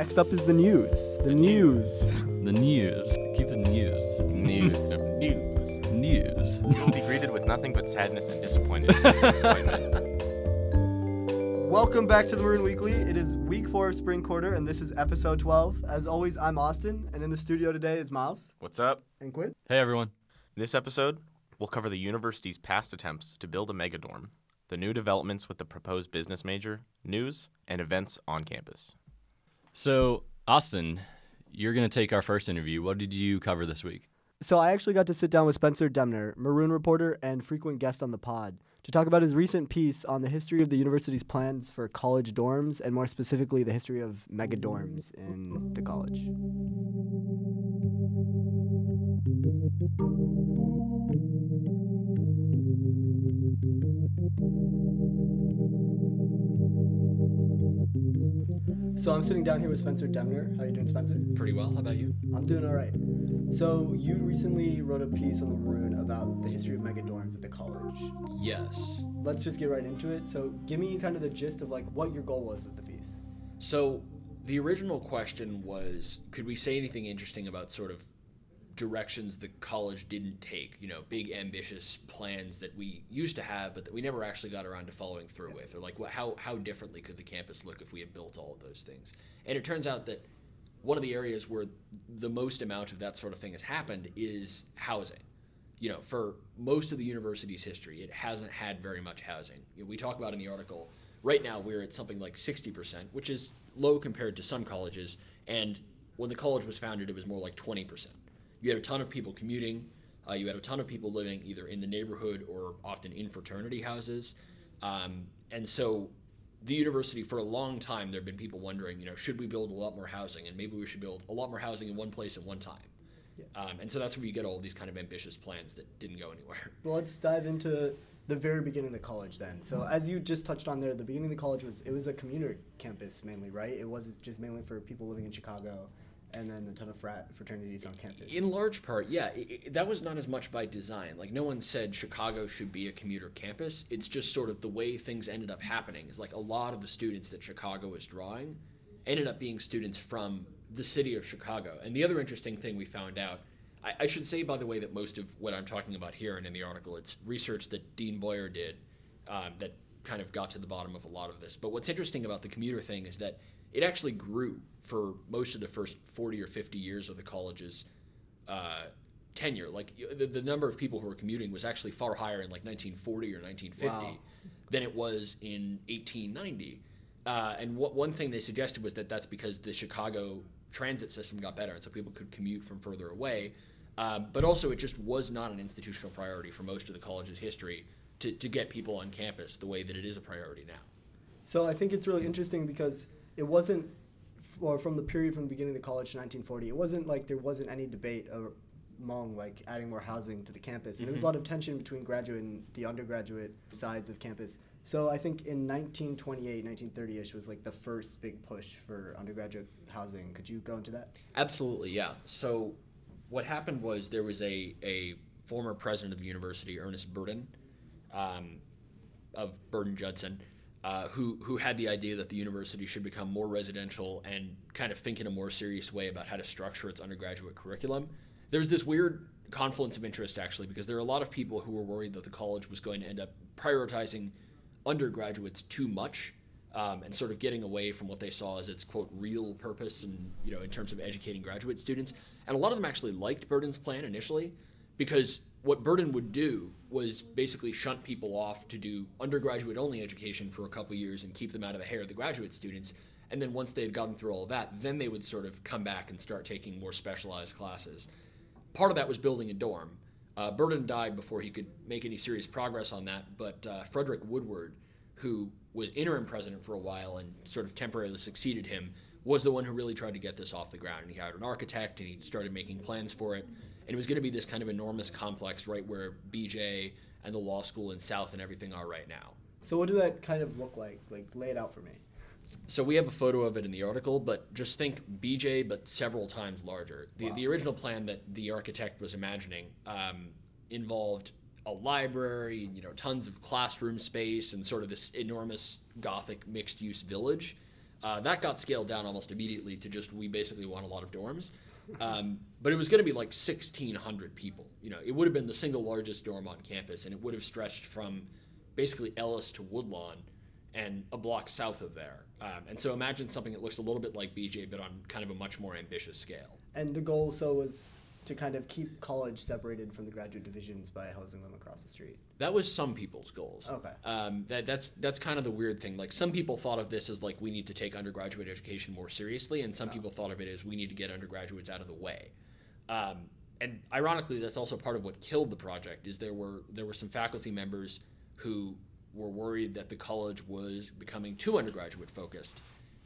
Next up is the news. The news. The news. Keep the news. News. News. News. You will be greeted with nothing but sadness and disappointment. disappointment. Welcome back to the Maroon Weekly. It is week four of spring quarter, and this is episode 12. As always, I'm Austin, and in the studio today is Miles What's up? and Quinn. Hey everyone. In this episode, we'll cover the university's past attempts to build a megadorm, the new developments with the proposed business major, news, and events on campus. So, Austin, you're going to take our first interview. What did you cover this week? So I actually got to sit down with Spencer Demner, Maroon reporter and frequent guest on the pod, to talk about his recent piece on the history of the university's plans for college dorms, and more specifically, the history of megadorms in the college. So I'm sitting down here with Spencer Demner. How you doing, Spencer? Pretty well. How about you? I'm doing all right. So you recently wrote a piece on the Maroon about the history of megadorms at the college. Yes. Let's just get right into it. So give me kind of the gist of like what your goal was with the piece. So the original question was could we say anything interesting about sort of directions the college didn't take, you know, big ambitious plans that we used to have but that we never actually got around to following through with or like what, how how differently could the campus look if we had built all of those things. And it turns out that one of the areas where the most amount of that sort of thing has happened is housing. You know, for most of the university's history, it hasn't had very much housing. You know, we talk about in the article, right now we're at something like 60%, which is low compared to some colleges. And when the college was founded, it was more like 20%. You had a ton of people commuting. Uh, you had a ton of people living either in the neighborhood or often in fraternity houses. Um, and so the university for a long time there have been people wondering you know should we build a lot more housing and maybe we should build a lot more housing in one place at one time um, and so that's where you get all these kind of ambitious plans that didn't go anywhere Well, let's dive into the very beginning of the college then. So as you just touched on there, the beginning of the college was it was a commuter campus mainly, right? It was just mainly for people living in Chicago, and then a ton of frat fraternities on campus. in large part yeah i i that was not as much by design. Like no one said chicago should be a commuter campus. It's just sort of the way things ended up happening is like a lot of the students that chicago was drawing ended up being students from the city of chicago. And the other interesting thing we found out I, I should say by the way that most of what i'm talking about here and in the article it's research that dean boyer did um, that kind of got to the bottom of a lot of this but what's interesting about the commuter thing is that it actually grew for most of the first 40 or 50 years of the college's uh, tenure. Like the, the number of people who were commuting was actually far higher in like 1940 or 1950 Wow. than it was in 1890. Uh, and what, one thing they suggested was that that's because the Chicago transit system got better, and so people could commute from further away. Um, but also, it just was not an institutional priority for most of the college's history to, to get people on campus the way that it is a priority now. So I think it's really interesting because it wasn't, or from the period from the beginning of the college to 1940, it wasn't like there wasn't any debate among like adding more housing to the campus. And there was a mm-hmm. lot of tension between graduate and the undergraduate sides of campus. So I think in 1928, 1930ish was like the first big push for undergraduate housing. Could you go into that? Absolutely, yeah. So what happened was there was a, a former president of the university, Ernest Burton, um, of Burton Judson, uh, who who had the idea that the university should become more residential and kind of think in a more serious way about how to structure its undergraduate curriculum. There's this weird confluence of interest actually because there are a lot of people who were worried that the college was going to end up prioritizing undergraduates too much um, and sort of getting away from what they saw as its quote real purpose and you know in terms of educating graduate students and a lot of them actually liked Burton's plan initially because what Burton would do was basically shunt people off to do undergraduate only education for a couple years and keep them out of the hair of the graduate students and then once they had gotten through all of that then they would sort of come back and start taking more specialized classes part of that was building a dorm. Uh, Burton died before he could make any serious progress on that, but uh, Frederick Woodward, who was interim president for a while and sort of temporarily succeeded him, was the one who really tried to get this off the ground. And he hired an architect and he started making plans for it. And it was going to be this kind of enormous complex right where BJ and the law school and South and everything are right now. So what did that kind of look like? Like lay it out for me. So we have a photo of it in the article, but just think BJ, but several times larger. The, Wow. the original plan that the architect was imagining um, involved a library, you know, tons of classroom space, and sort of this enormous Gothic mixed-use village. Uh, that got scaled down almost immediately to just we basically want a lot of dorms. Um, but it was going to be like 1,600 people. You know, it would have been the single largest dorm on campus, and it would have stretched from basically Ellis to Woodlawn and a block south of there. Um, and so imagine something that looks a little bit like BJ, but on kind of a much more ambitious scale. And the goal so was to kind of keep college separated from the graduate divisions by housing them across the street. That was some people's goals. Okay. Um, that, that's that's kind of the weird thing. Like some people thought of this as like we need to take undergraduate education more seriously, and some people thought of it as we need to get undergraduates out of the way. Um, and ironically, that's also part of what killed the project. Is there were there were some faculty members who were worried that the college was becoming too undergraduate focused.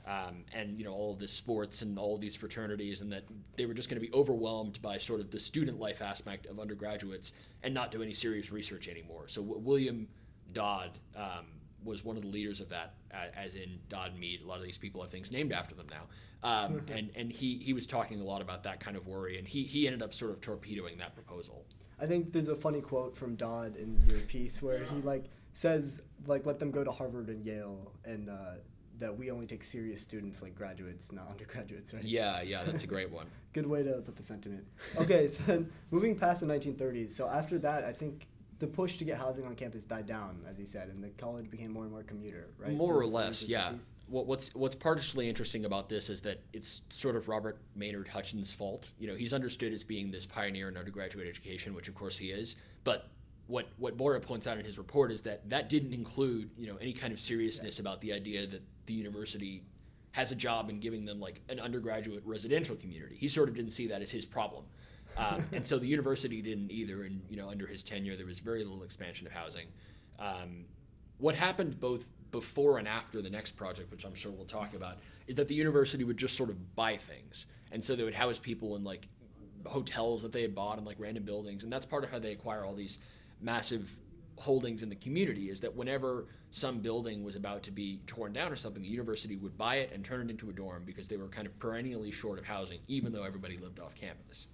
Um, and you know all of this sports and all of these fraternities, and that they were just going to be overwhelmed by sort of the student life aspect of undergraduates and not do any serious research anymore. So w- William Dodd um, was one of the leaders of that, as in Dodd Mead. A lot of these people have things named after them now, um, and and he he was talking a lot about that kind of worry, and he he ended up sort of torpedoing that proposal. I think there's a funny quote from Dodd in your piece where he like says like let them go to Harvard and Yale and uh, that we only take serious students like graduates, not undergraduates, right? Yeah, yeah, that's a great one. Good way to put the sentiment. Okay, so moving past the 1930s. So after that, I think the push to get housing on campus died down, as he said, and the college became more and more commuter, right? More or less, yeah. What, what's what's partially interesting about this is that it's sort of Robert Maynard Hutchins' fault. You know, he's understood as being this pioneer in undergraduate education, which of course he is. But what what Boyer points out in his report is that that didn't include you know any kind of seriousness about the idea that the university has a job in giving them like an undergraduate residential community. He sort of didn't see that as his problem. Um, and so the university didn't either. And you know, under his tenure, there was very little expansion of housing. Um, what happened both before and after the next project, which I'm sure we'll talk about, is that the university would just sort of buy things, and so they would house people in like hotels that they had bought and like random buildings, and that's part of how they acquire all these massive holdings in the community. Is that whenever some building was about to be torn down or something, the university would buy it and turn it into a dorm because they were kind of perennially short of housing, even though everybody lived off campus.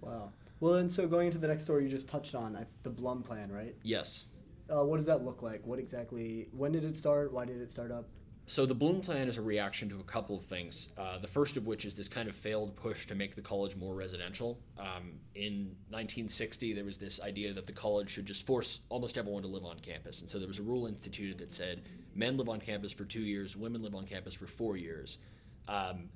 Wow. Well, and so going into the next story you just touched on, I, the Blum plan, right? Yes, Uh, what does that look like? What exactly? When did it start? Why did it start up? So the Bloom Plan is a reaction to a couple of things. Uh, the first of which is this kind of failed push to make the college more residential. Um, in 1960, there was this idea that the college should just force almost everyone to live on campus, and so there was a rule instituted that said men live on campus for two years, women live on campus for four years. Um,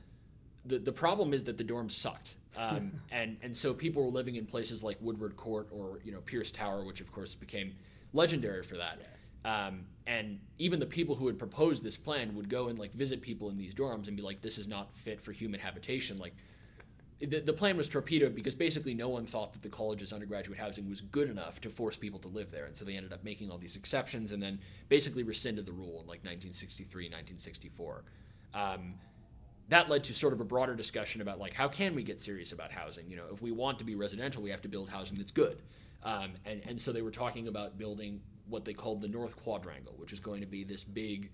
the, the problem is that the dorms sucked. Um, and, and so people were living in places like Woodward Court or you know Pierce Tower, which of course became legendary for that. Um, and even the people who had proposed this plan would go and like visit people in these dorms and be like, "This is not fit for human habitation." Like, the, the plan was torpedoed because basically no one thought that the college's undergraduate housing was good enough to force people to live there, and so they ended up making all these exceptions and then basically rescinded the rule in like 1963, 1964. Um, that led to sort of a broader discussion about like how can we get serious about housing you know if we want to be residential we have to build housing that's good um, and, and so they were talking about building what they called the north quadrangle which is going to be this big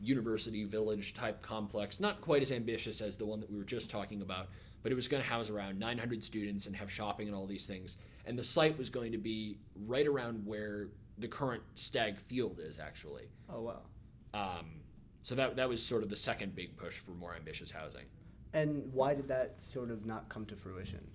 university village type complex not quite as ambitious as the one that we were just talking about but it was going to house around 900 students and have shopping and all these things and the site was going to be right around where the current Stagg Field is actually Oh wow. um, so that, that was sort of the second big push for more ambitious housing And why did that sort of not come to fruition?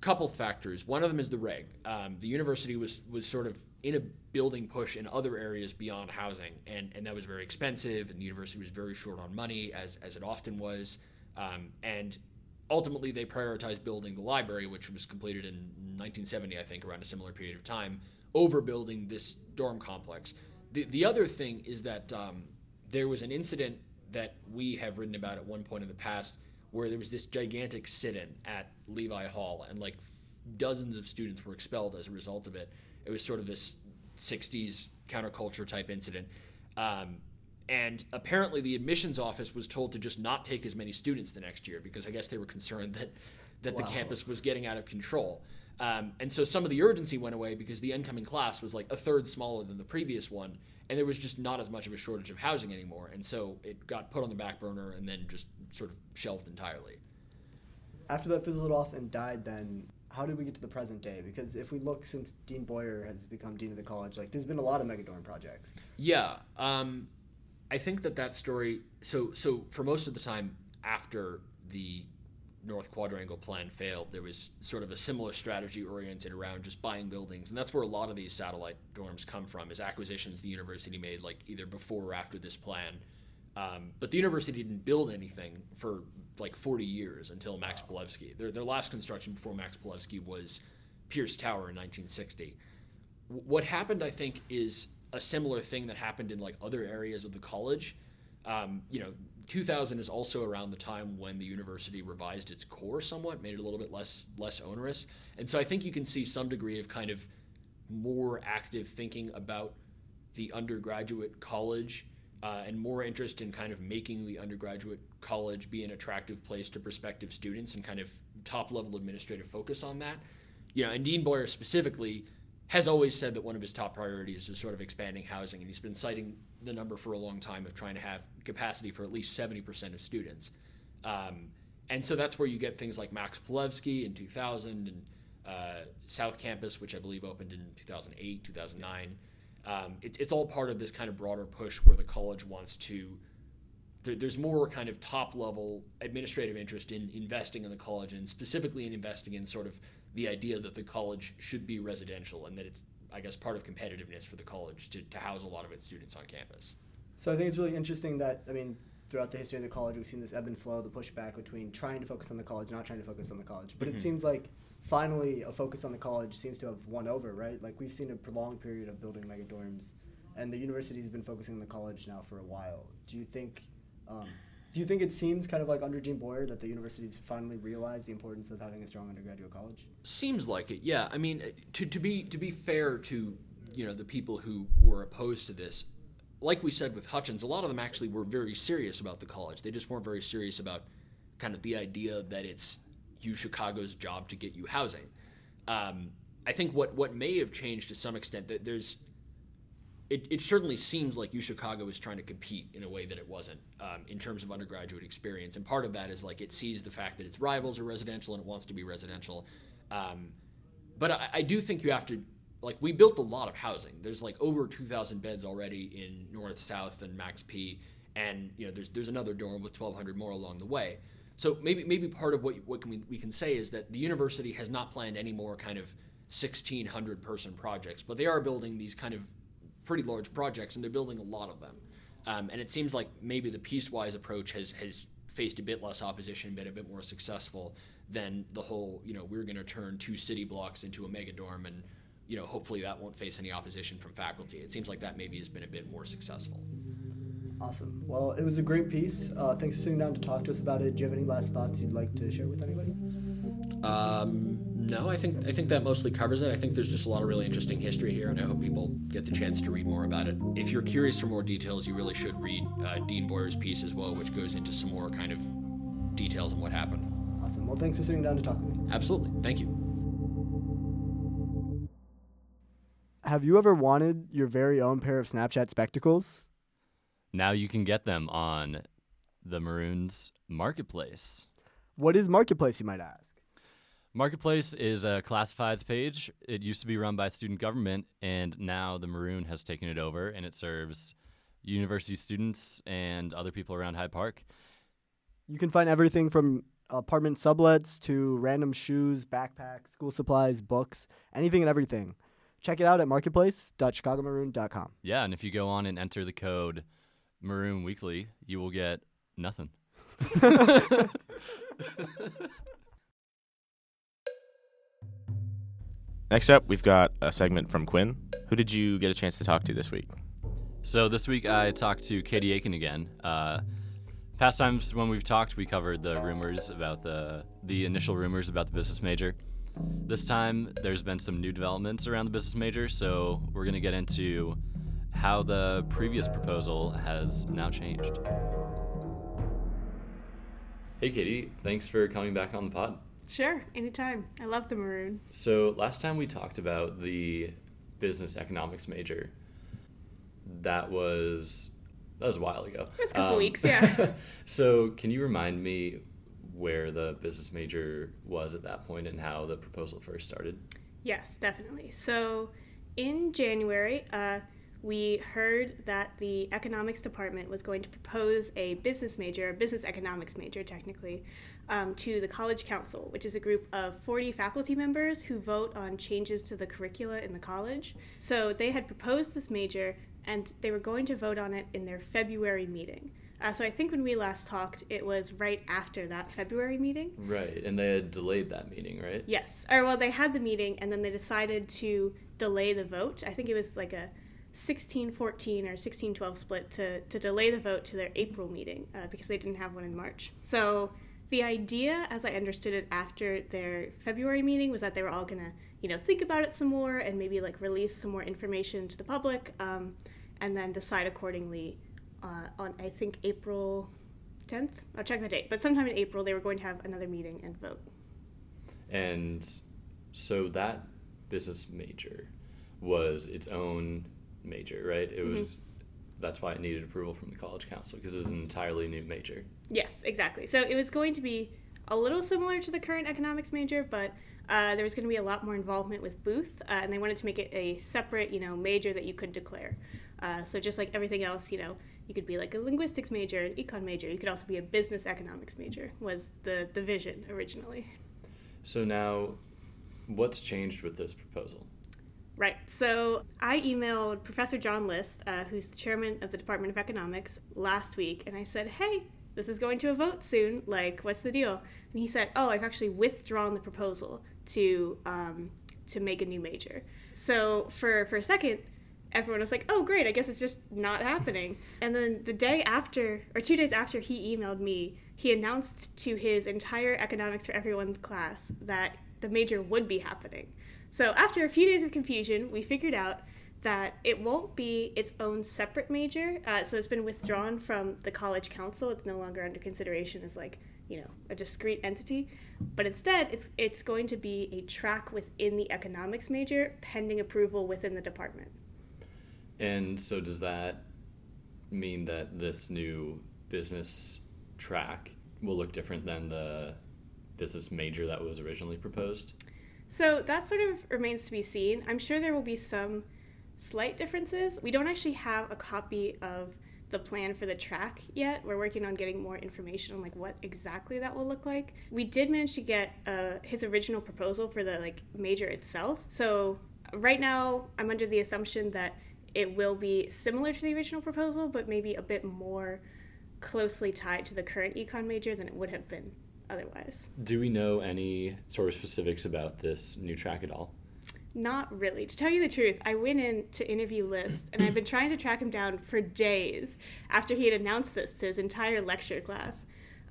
couple factors. One of them is the reg. Um, the university was was sort of in a building push in other areas beyond housing, and and that was very expensive. And the university was very short on money, as as it often was. Um, and ultimately, they prioritized building the library, which was completed in 1970, I think, around a similar period of time, over building this dorm complex. The the other thing is that um, there was an incident that we have written about at one point in the past where there was this gigantic sit-in at Levi Hall, and like dozens of students were expelled as a result of it. It was sort of this '60s counterculture type incident, um, and apparently the admissions office was told to just not take as many students the next year because I guess they were concerned that that the campus was getting out of control. Um, and so some of the urgency went away because the incoming class was like a third smaller than the previous one, and there was just not as much of a shortage of housing anymore. And so it got put on the back burner and then just sort of shelved entirely. After that fizzled off and died, then how did we get to the present day? Because if we look since Dean Boyer has become dean of the college, like there's been a lot of megadorm projects. Yeah. Um, I think that that story. So so for most of the time after the North Quadrangle plan failed, there was sort of a similar strategy oriented around just buying buildings, and that's where a lot of these satellite dorms come from, is acquisitions the university made like either before or after this plan. Um, but the university didn't build anything for like 40 years until Max Palevsky. Their, their last construction before Max Palevsky was Pierce Tower in 1960. W- what happened, I think, is a similar thing that happened in like other areas of the college. Um, you know, 2000 is also around the time when the university revised its core somewhat, made it a little bit less less onerous, and so I think you can see some degree of kind of more active thinking about the undergraduate college uh, and more interest in kind of making the undergraduate college be an attractive place to prospective students and kind of top level administrative focus on that. You know, and Dean Boyer specifically has always said that one of his top priorities is sort of expanding housing, and he's been citing the number for a long time of trying to have capacity for at least 70% of students. Um, and so that's where you get things like Max Palevsky in 2000 and uh, South Campus, which I believe opened in 2008, 2009. Um, it's, it's all part of this kind of broader push where the college wants to. There, there's more kind of top level administrative interest in investing in the college and specifically in investing in sort of the idea that the college should be residential and that it's, I guess, part of competitiveness for the college to, to house a lot of its students on campus. So I think it's really interesting that I mean, throughout the history of the college, we've seen this ebb and flow, the pushback between trying to focus on the college, not trying to focus on the college. But Mhm. it seems like finally a focus on the college seems to have won over, right? Like we've seen a prolonged period of building mega dorms, and the university's been focusing on the college now for a while. Do you think? Um, do you think it seems kind of like under Dean Boyer that the university's finally realized the importance of having a strong undergraduate college? Seems like it, yeah. I mean, to, to be to be fair to you know the people who were opposed to this, like we said with Hutchins, a lot of them actually were very serious about the college. They just weren't very serious about kind of the idea that it's U Chicago's job to get you housing. Um, I think what what may have changed to some extent that there's. It, it certainly seems like U Chicago is trying to compete in a way that it wasn't um, in terms of undergraduate experience, and part of that is like it sees the fact that its rivals are residential and it wants to be residential. Um, but I, I do think you have to like we built a lot of housing. There's like over 2,000 beds already in North, South, and Max P, and you know there's there's another dorm with 1,200 more along the way. So maybe maybe part of what what can we, we can say is that the university has not planned any more kind of 1,600 person projects, but they are building these kind of pretty large projects, and they're building a lot of them. Um, and it seems like maybe the piecewise approach has has faced a bit less opposition, been a bit more successful than the whole you know we're going to turn two city blocks into a mega dorm and you know hopefully that won't face any opposition from faculty. It seems like that maybe has been a bit more successful. Awesome. Well, it was a great piece. Uh, thanks for sitting down to talk to us about it. Do you have any last thoughts you'd like to share with anybody? Um, no, I think I think that mostly covers it. I think there's just a lot of really interesting history here, and I hope people get the chance to read more about it. If you're curious for more details, you really should read uh, Dean Boyer's piece as well, which goes into some more kind of details on what happened. Awesome. Well, thanks for sitting down to talk with me. Absolutely, thank you. Have you ever wanted your very own pair of Snapchat spectacles? Now you can get them on the Maroons Marketplace. What is Marketplace, you might ask? Marketplace is a classifieds page. It used to be run by student government, and now the Maroon has taken it over, and it serves university students and other people around Hyde Park. You can find everything from apartment sublets to random shoes, backpacks, school supplies, books, anything and everything. Check it out at marketplace.chicagomaroon.com. Yeah, and if you go on and enter the code Maroon Weekly, you will get nothing. Next up, we've got a segment from Quinn. Who did you get a chance to talk to this week? So this week I talked to Katie Aiken again. Uh, past times when we've talked, we covered the rumors about the the initial rumors about the business major. This time, there's been some new developments around the business major, so we're gonna get into how the previous proposal has now changed. Hey Katie, thanks for coming back on the pod. Sure, anytime. I love the maroon. So last time we talked about the business economics major. That was that was a while ago. It was a couple weeks, yeah. so can you remind me where the business major was at that point and how the proposal first started? Yes, definitely. So in January, uh, we heard that the economics department was going to propose a business major, a business economics major technically, um, to the College Council, which is a group of 40 faculty members who vote on changes to the curricula in the college. So they had proposed this major and they were going to vote on it in their February meeting. Uh, so I think when we last talked, it was right after that February meeting. Right, and they had delayed that meeting, right? Yes. Or well, they had the meeting and then they decided to delay the vote. I think it was like a 16-14 or 16-12 split to, to delay the vote to their April meeting uh, because they didn't have one in March. So the idea, as I understood it after their February meeting, was that they were all gonna, you know, think about it some more and maybe like release some more information to the public, um, and then decide accordingly uh, on I think April 10th. I'll check the date, but sometime in April they were going to have another meeting and vote. And so that business major was its own major, right? It was that's why it needed approval from the college council because it's an entirely new major. Yes, exactly. So it was going to be a little similar to the current economics major, but uh, there was going to be a lot more involvement with Booth, uh, and they wanted to make it a separate, you know, major that you could declare. Uh, so just like everything else, you know, you could be like a linguistics major, an econ major. You could also be a business economics major. Was the the vision originally? So now, what's changed with this proposal? Right. So I emailed Professor John List, uh, who's the chairman of the Department of Economics, last week, and I said, "Hey, this is going to a vote soon. Like, what's the deal?" And he said, "Oh, I've actually withdrawn the proposal to um, to make a new major." So for for a second, everyone was like, "Oh, great! I guess it's just not happening." And then the day after, or two days after, he emailed me. He announced to his entire Economics for Everyone class that the major would be happening. So after a few days of confusion, we figured out that it won't be its own separate major. Uh, so it's been withdrawn from the college council. It's no longer under consideration as like you know a discrete entity, but instead it's it's going to be a track within the economics major, pending approval within the department. And so does that mean that this new business track will look different than the business major that was originally proposed? So that sort of remains to be seen. I'm sure there will be some slight differences. We don't actually have a copy of the plan for the track yet. We're working on getting more information on like what exactly that will look like. We did manage to get uh, his original proposal for the like major itself. So right now, I'm under the assumption that it will be similar to the original proposal, but maybe a bit more closely tied to the current econ major than it would have been otherwise. Do we know any sort of specifics about this new track at all? Not really. To tell you the truth, I went in to interview List, and I've been trying to track him down for days after he had announced this to his entire lecture class.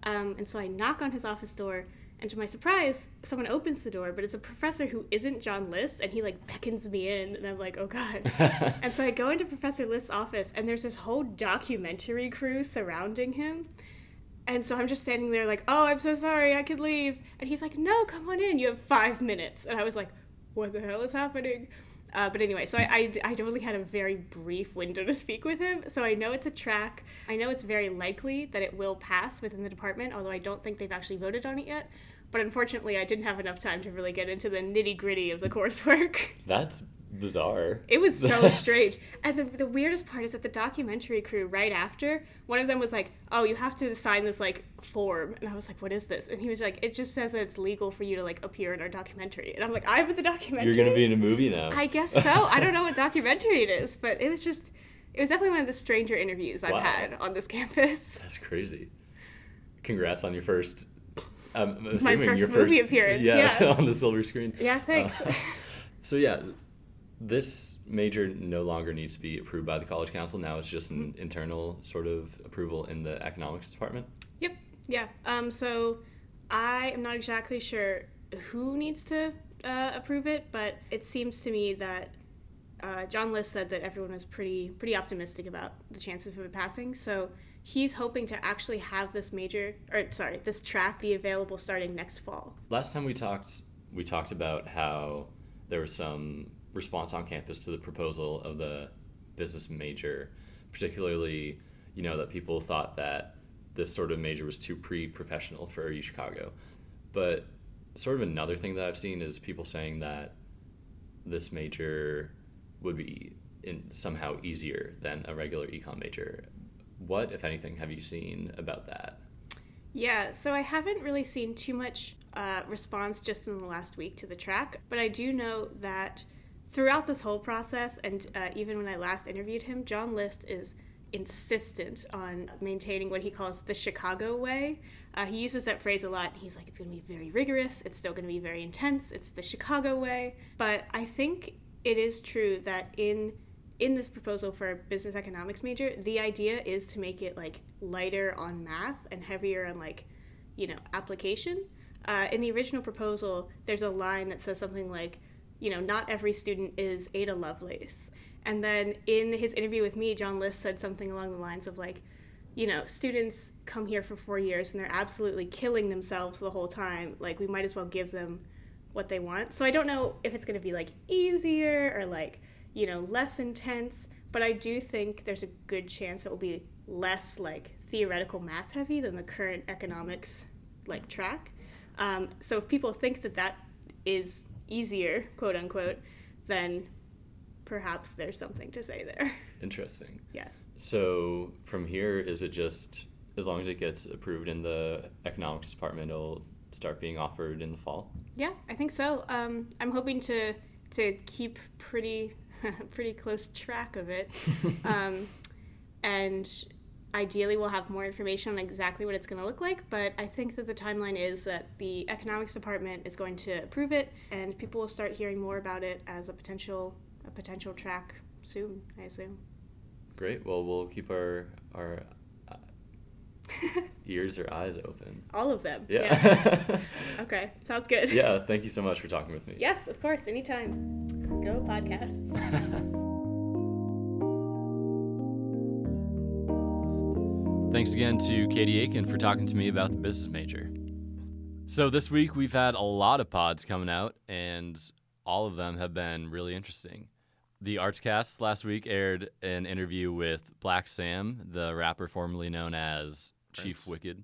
Um, and so I knock on his office door, and to my surprise, someone opens the door, but it's a professor who isn't John List, and he like beckons me in, and I'm like, oh god. and so I go into Professor List's office, and there's this whole documentary crew surrounding him. And so I'm just standing there like, oh, I'm so sorry, I could leave. And he's like, no, come on in, you have five minutes. And I was like, what the hell is happening? Uh, but anyway, so I, I, I only had a very brief window to speak with him. So I know it's a track. I know it's very likely that it will pass within the department, although I don't think they've actually voted on it yet. But unfortunately, I didn't have enough time to really get into the nitty gritty of the coursework. That's bizarre. It was so strange. And the, the weirdest part is that the documentary crew, right after, one of them was like, Oh, you have to sign this like form. And I was like, What is this? And he was like, It just says that it's legal for you to like appear in our documentary. And I'm like, I'm in the documentary. You're gonna be in a movie now. I guess so. I don't know what documentary it is, but it was just, it was definitely one of the stranger interviews I've Wow. had on this campus. That's crazy. Congrats on your first. Um, I'm assuming first your movie first appearance, Yeah, yeah. on the silver screen. Yeah, thanks. Uh, so yeah, this major no longer needs to be approved by the college council. Now it's just an Mm-hmm. internal sort of approval in the economics department. Yep. Yeah. Um, so I am not exactly sure who needs to uh, approve it, but it seems to me that uh, John List said that everyone was pretty pretty optimistic about the chances of it passing. So he's hoping to actually have this major, or sorry, this track be available starting next fall. Last time we talked, we talked about how there was some response on campus to the proposal of the business major, particularly, you know, that people thought that this sort of major was too pre-professional for U Chicago. But sort of another thing that I've seen is people saying that this major would be in somehow easier than a regular econ major. What, if anything, have you seen about that? Yeah, so I haven't really seen too much uh, response just in the last week to the track, but I do know that throughout this whole process, and uh, even when I last interviewed him, John List is insistent on maintaining what he calls the Chicago way. Uh, he uses that phrase a lot. He's like, it's going to be very rigorous, it's still going to be very intense, it's the Chicago way. But I think it is true that in in this proposal for a business economics major, the idea is to make it like lighter on math and heavier on like, you know, application. Uh, in the original proposal, there's a line that says something like, you know, not every student is Ada Lovelace. And then in his interview with me, John List said something along the lines of like, you know, students come here for four years and they're absolutely killing themselves the whole time. Like, we might as well give them what they want. So I don't know if it's going to be like easier or like, you know, less intense, but I do think there's a good chance it will be less like theoretical math heavy than the current economics like track. Um, so if people think that that is easier, quote unquote, then perhaps there's something to say there. Interesting. yes. So from here, is it just as long as it gets approved in the economics department, it'll start being offered in the fall? Yeah, I think so. Um, I'm hoping to to keep pretty pretty close track of it, um, and ideally we'll have more information on exactly what it's going to look like. But I think that the timeline is that the economics department is going to approve it, and people will start hearing more about it as a potential a potential track soon. I assume. Great. Well, we'll keep our our uh, ears or eyes open. All of them. Yeah. Yes. okay, sounds good. yeah. Thank you so much for talking with me. Yes, of course, anytime. Go podcasts. Thanks again to Katie Aiken for talking to me about the business major. So, this week we've had a lot of pods coming out, and all of them have been really interesting. The Artscast last week aired an interview with Black Sam, the rapper formerly known as Chief Wicked.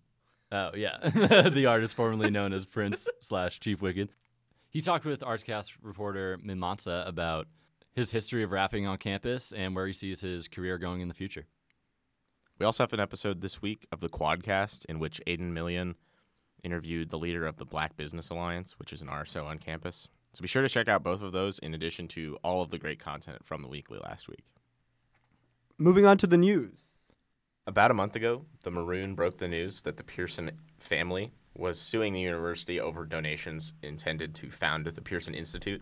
Oh, yeah. the artist formerly known as Prince slash Chief Wicked. He talked with Artscast reporter Mimansa about his history of rapping on campus and where he sees his career going in the future. We also have an episode this week of the Quadcast in which Aiden Million interviewed the leader of the Black Business Alliance, which is an RSO on campus. So be sure to check out both of those in addition to all of the great content from the weekly last week. Moving on to the news. About a month ago, the Maroon broke the news that the Pearson family was suing the university over donations intended to found the Pearson Institute.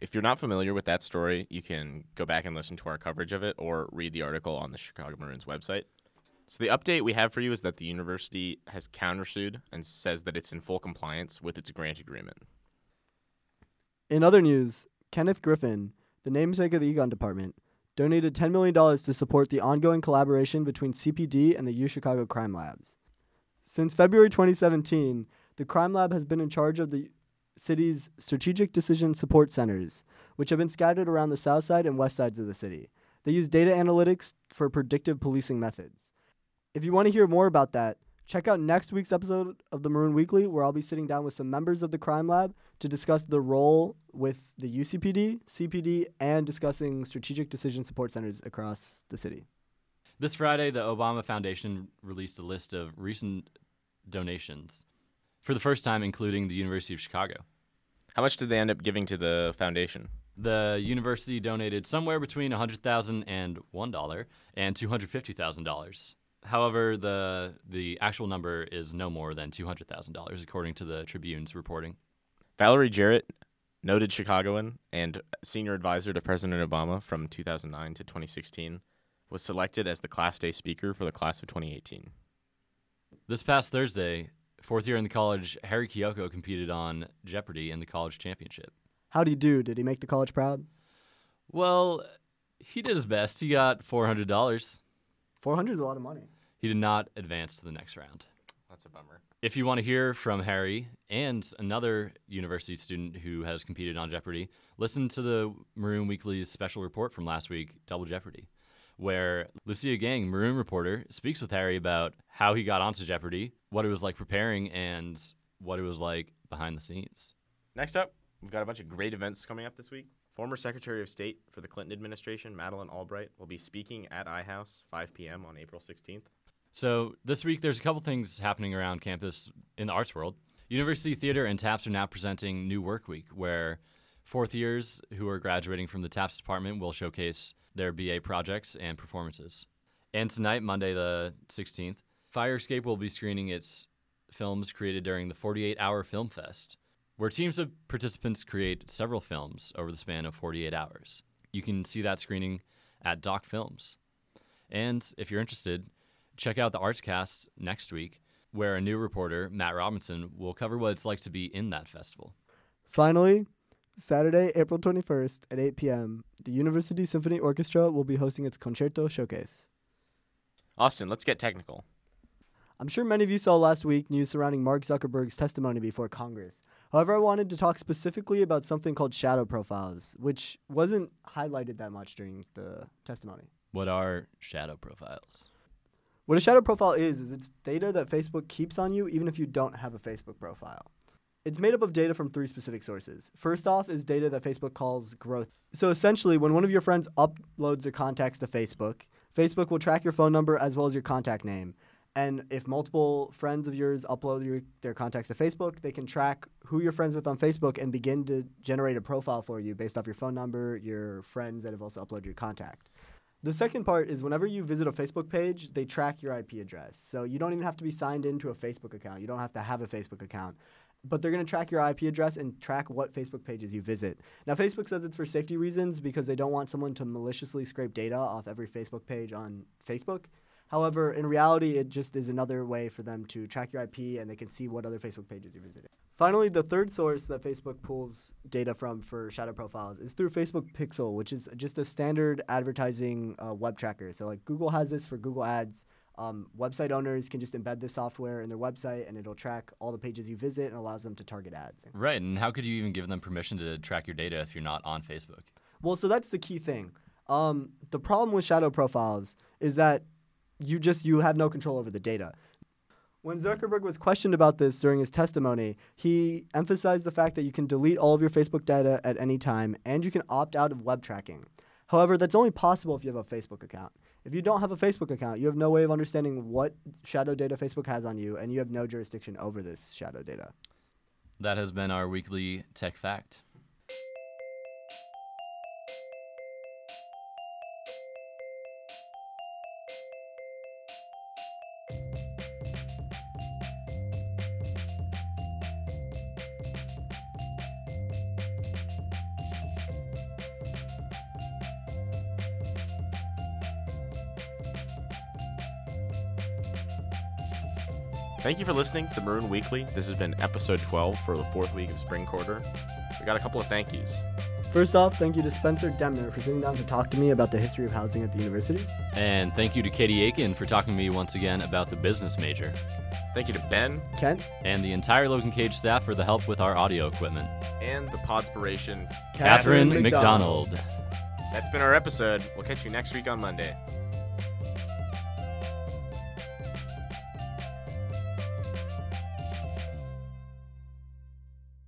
If you're not familiar with that story, you can go back and listen to our coverage of it or read the article on the Chicago Maroons website. So the update we have for you is that the university has countersued and says that it's in full compliance with its grant agreement. In other news, Kenneth Griffin, the namesake of the Econ Department, donated $10 million to support the ongoing collaboration between CPD and the U Chicago Crime Labs. Since February 2017, the Crime Lab has been in charge of the city's strategic decision support centers, which have been scattered around the south side and west sides of the city. They use data analytics for predictive policing methods. If you want to hear more about that, check out next week's episode of the Maroon Weekly, where I'll be sitting down with some members of the Crime Lab to discuss the role with the UCPD, CPD, and discussing strategic decision support centers across the city. This Friday, the Obama Foundation released a list of recent donations, for the first time including the University of Chicago. How much did they end up giving to the foundation? The university donated somewhere between $100,000 and $1 and $250,000. However, the the actual number is no more than $200,000 according to the Tribune's reporting. Valerie Jarrett, noted Chicagoan and senior advisor to President Obama from 2009 to 2016, was selected as the Class Day speaker for the class of 2018. This past Thursday, fourth year in the college, Harry Kiyoko competed on Jeopardy in the college championship. How did he do? Did he make the college proud? Well, he did his best. He got $400. 400 is a lot of money. He did not advance to the next round. That's a bummer. If you want to hear from Harry and another university student who has competed on Jeopardy, listen to the Maroon Weekly's special report from last week, Double Jeopardy, where Lucia Gang, Maroon reporter, speaks with Harry about how he got onto Jeopardy, what it was like preparing, and what it was like behind the scenes. Next up, we've got a bunch of great events coming up this week. Former Secretary of State for the Clinton administration, Madeleine Albright, will be speaking at iHouse 5 p.m. on April 16th. So this week, there's a couple things happening around campus in the arts world. University Theater and TAPS are now presenting New Work Week, where fourth years who are graduating from the TAPS department will showcase their BA projects and performances. And tonight, Monday the 16th, Fire Escape will be screening its films created during the 48 Hour Film Fest, where teams of participants create several films over the span of 48 hours. You can see that screening at Doc Films. And if you're interested, check out the Artscast next week, where a new reporter, Matt Robinson, will cover what it's like to be in that festival. Finally, Saturday, April 21st at 8 p.m., the University Symphony Orchestra will be hosting its Concerto Showcase. Austin, let's get technical. I'm sure many of you saw last week news surrounding Mark Zuckerberg's testimony before Congress. However, I wanted to talk specifically about something called shadow profiles, which wasn't highlighted that much during the testimony. What are shadow profiles? What a shadow profile is, is it's data that Facebook keeps on you even if you don't have a Facebook profile. It's made up of data from three specific sources. First off is data that Facebook calls growth. So essentially, when one of your friends uploads their contacts to Facebook, Facebook will track your phone number as well as your contact name. And if multiple friends of yours upload your, their contacts to Facebook, they can track who you're friends with on Facebook and begin to generate a profile for you based off your phone number, your friends that have also uploaded your contact. The second part is whenever you visit a Facebook page, they track your IP address. So you don't even have to be signed into a Facebook account. You don't have to have a Facebook account. But they're going to track your IP address and track what Facebook pages you visit. Now, Facebook says it's for safety reasons because they don't want someone to maliciously scrape data off every Facebook page on Facebook. However, in reality, it just is another way for them to track your IP and they can see what other Facebook pages you're visiting. Finally, the third source that Facebook pulls data from for shadow profiles is through Facebook Pixel, which is just a standard advertising uh, web tracker. So, like Google has this for Google Ads. Um, website owners can just embed this software in their website and it'll track all the pages you visit and allows them to target ads. Right, and how could you even give them permission to track your data if you're not on Facebook? Well, so that's the key thing. Um, the problem with shadow profiles is that you just you have no control over the data. When Zuckerberg was questioned about this during his testimony, he emphasized the fact that you can delete all of your Facebook data at any time and you can opt out of web tracking. However, that's only possible if you have a Facebook account. If you don't have a Facebook account, you have no way of understanding what shadow data Facebook has on you, and you have no jurisdiction over this shadow data. That has been our weekly tech fact. Thank you for listening to Maroon Weekly. This has been episode 12 for the fourth week of spring quarter. We got a couple of thank yous. First off, thank you to Spencer Demner for sitting down to talk to me about the history of housing at the university. And thank you to Katie Aiken for talking to me once again about the business major. Thank you to Ben Kent, And the entire Logan Cage staff for the help with our audio equipment. and the Podspiration. Catherine McDonald. That's been our episode. We'll catch you next week on Monday.